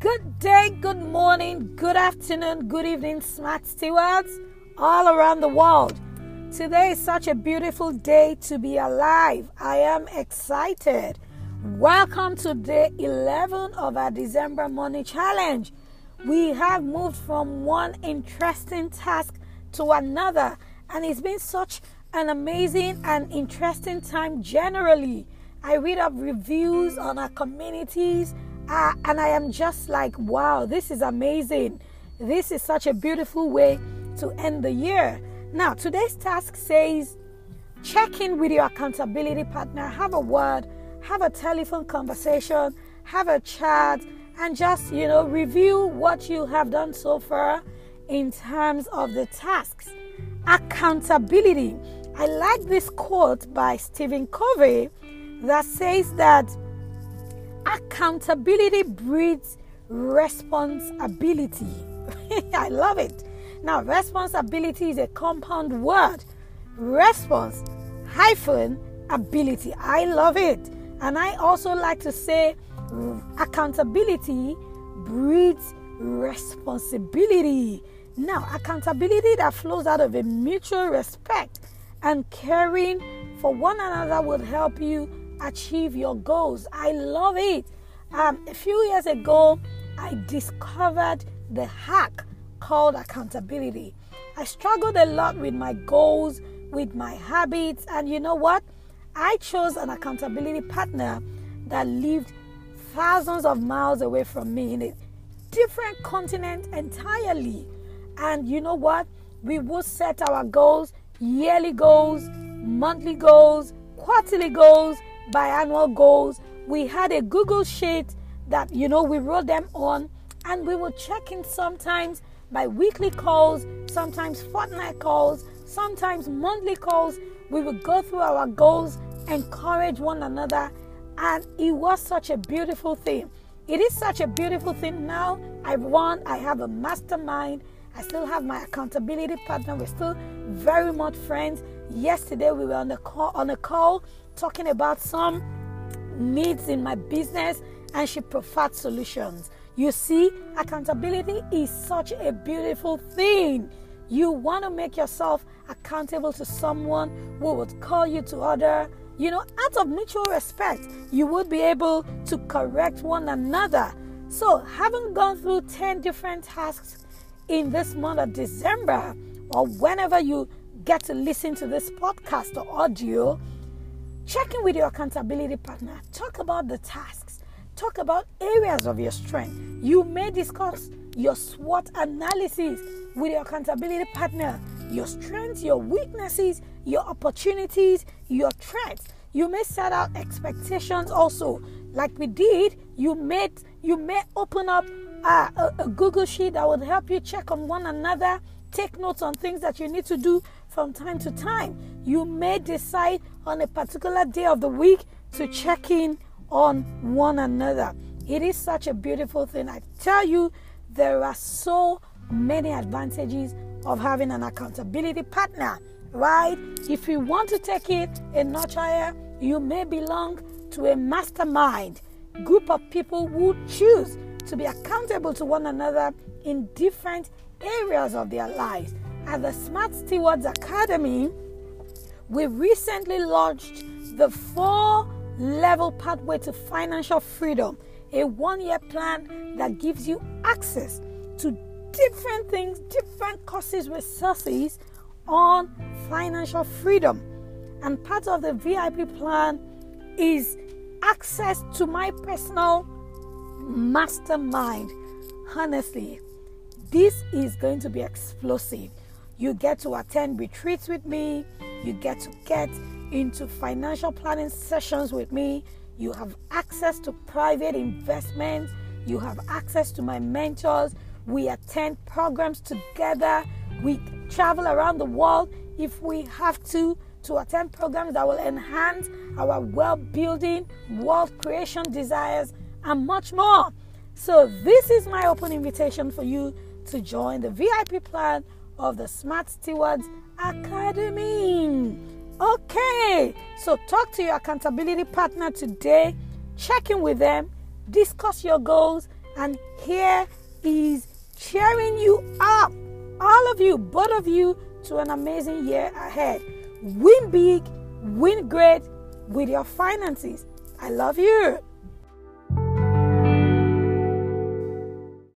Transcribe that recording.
good day, good morning, good afternoon, good evening, smart stewards all around the world. Today is such a beautiful day to be alive. I am excited. Welcome to day 11 of our December Money Challenge. We have moved from one interesting task to another, and it's been such an amazing and interesting time generally. I read up reviews on our communities uh, and I am just like, wow, this is amazing. This is such a beautiful way to end the year. Now, today's task says check in with your accountability partner, have a word, have a telephone conversation, have a chat, and just, you know, review what you have done so far in terms of the tasks. Accountability. I like this quote by Stephen Covey that says that accountability breeds responsibility. I love it. Now, responsibility is a compound word. Response hyphen ability. I love it. And I also like to say accountability breeds responsibility. Now, accountability that flows out of a mutual respect and caring for one another will help you achieve your goals. I love it. Um, a few years ago, I discovered the hack called accountability. I struggled a lot with my goals, with my habits, and you know what? I chose an accountability partner that lived thousands of miles away from me in a different continent entirely. And you know what? We would set our goals, yearly goals, monthly goals, quarterly goals, biannual goals. We had a Google sheet that, you know, we wrote them on and we would check in sometimes by weekly calls, sometimes fortnight calls, sometimes monthly calls. We would go through our goals, encourage one another, and it was such a beautiful thing. It is such a beautiful thing now. I've won, I have a mastermind, I still have my accountability partner. We're still very much friends. Yesterday we were on a call on a call talking about some needs in my business and she preferred solutions. You see, accountability is such a beautiful thing. You want to make yourself accountable to someone who would call you to order. You know, out of mutual respect, you would be able to correct one another. So, having gone through 10 different tasks in this month of December, or whenever you get to listen to this podcast or audio, Check in with your accountability partner. Talk about the tasks. Talk about areas of your strength. You may discuss your SWOT analysis with your accountability partner, your strengths, your weaknesses, your opportunities, your threats. You may set out expectations also. Like we did, you may you may open up a, a, a Google sheet that would help you check on one another, take notes on things that you need to do from time to time. You may decide on a particular day of the week to check in on one another. It is such a beautiful thing. I tell you, there are so many advantages of having an accountability partner, right? If you want to take it a notch higher, you may belong to a mastermind group of people who choose to be accountable to one another in different areas of their lives. At the Smart Stewards Academy, we recently launched the four level pathway to financial freedom, a one year plan that gives you access to different things, different courses, resources on financial freedom. And part of the VIP plan is access to my personal mastermind. Honestly, this is going to be explosive. You get to attend retreats with me. You get to get into financial planning sessions with me. You have access to private investments. You have access to my mentors. We attend programs together. We travel around the world if we have to to attend programs that will enhance our wealth building, wealth creation desires, and much more. So, this is my open invitation for you to join the VIP plan of the Smart Stewards Academy. Okay, so talk to your accountability partner today, check in with them, discuss your goals, and here is cheering you up, all of you, both of you, to an amazing year ahead. Win big, win great with your finances. I love you.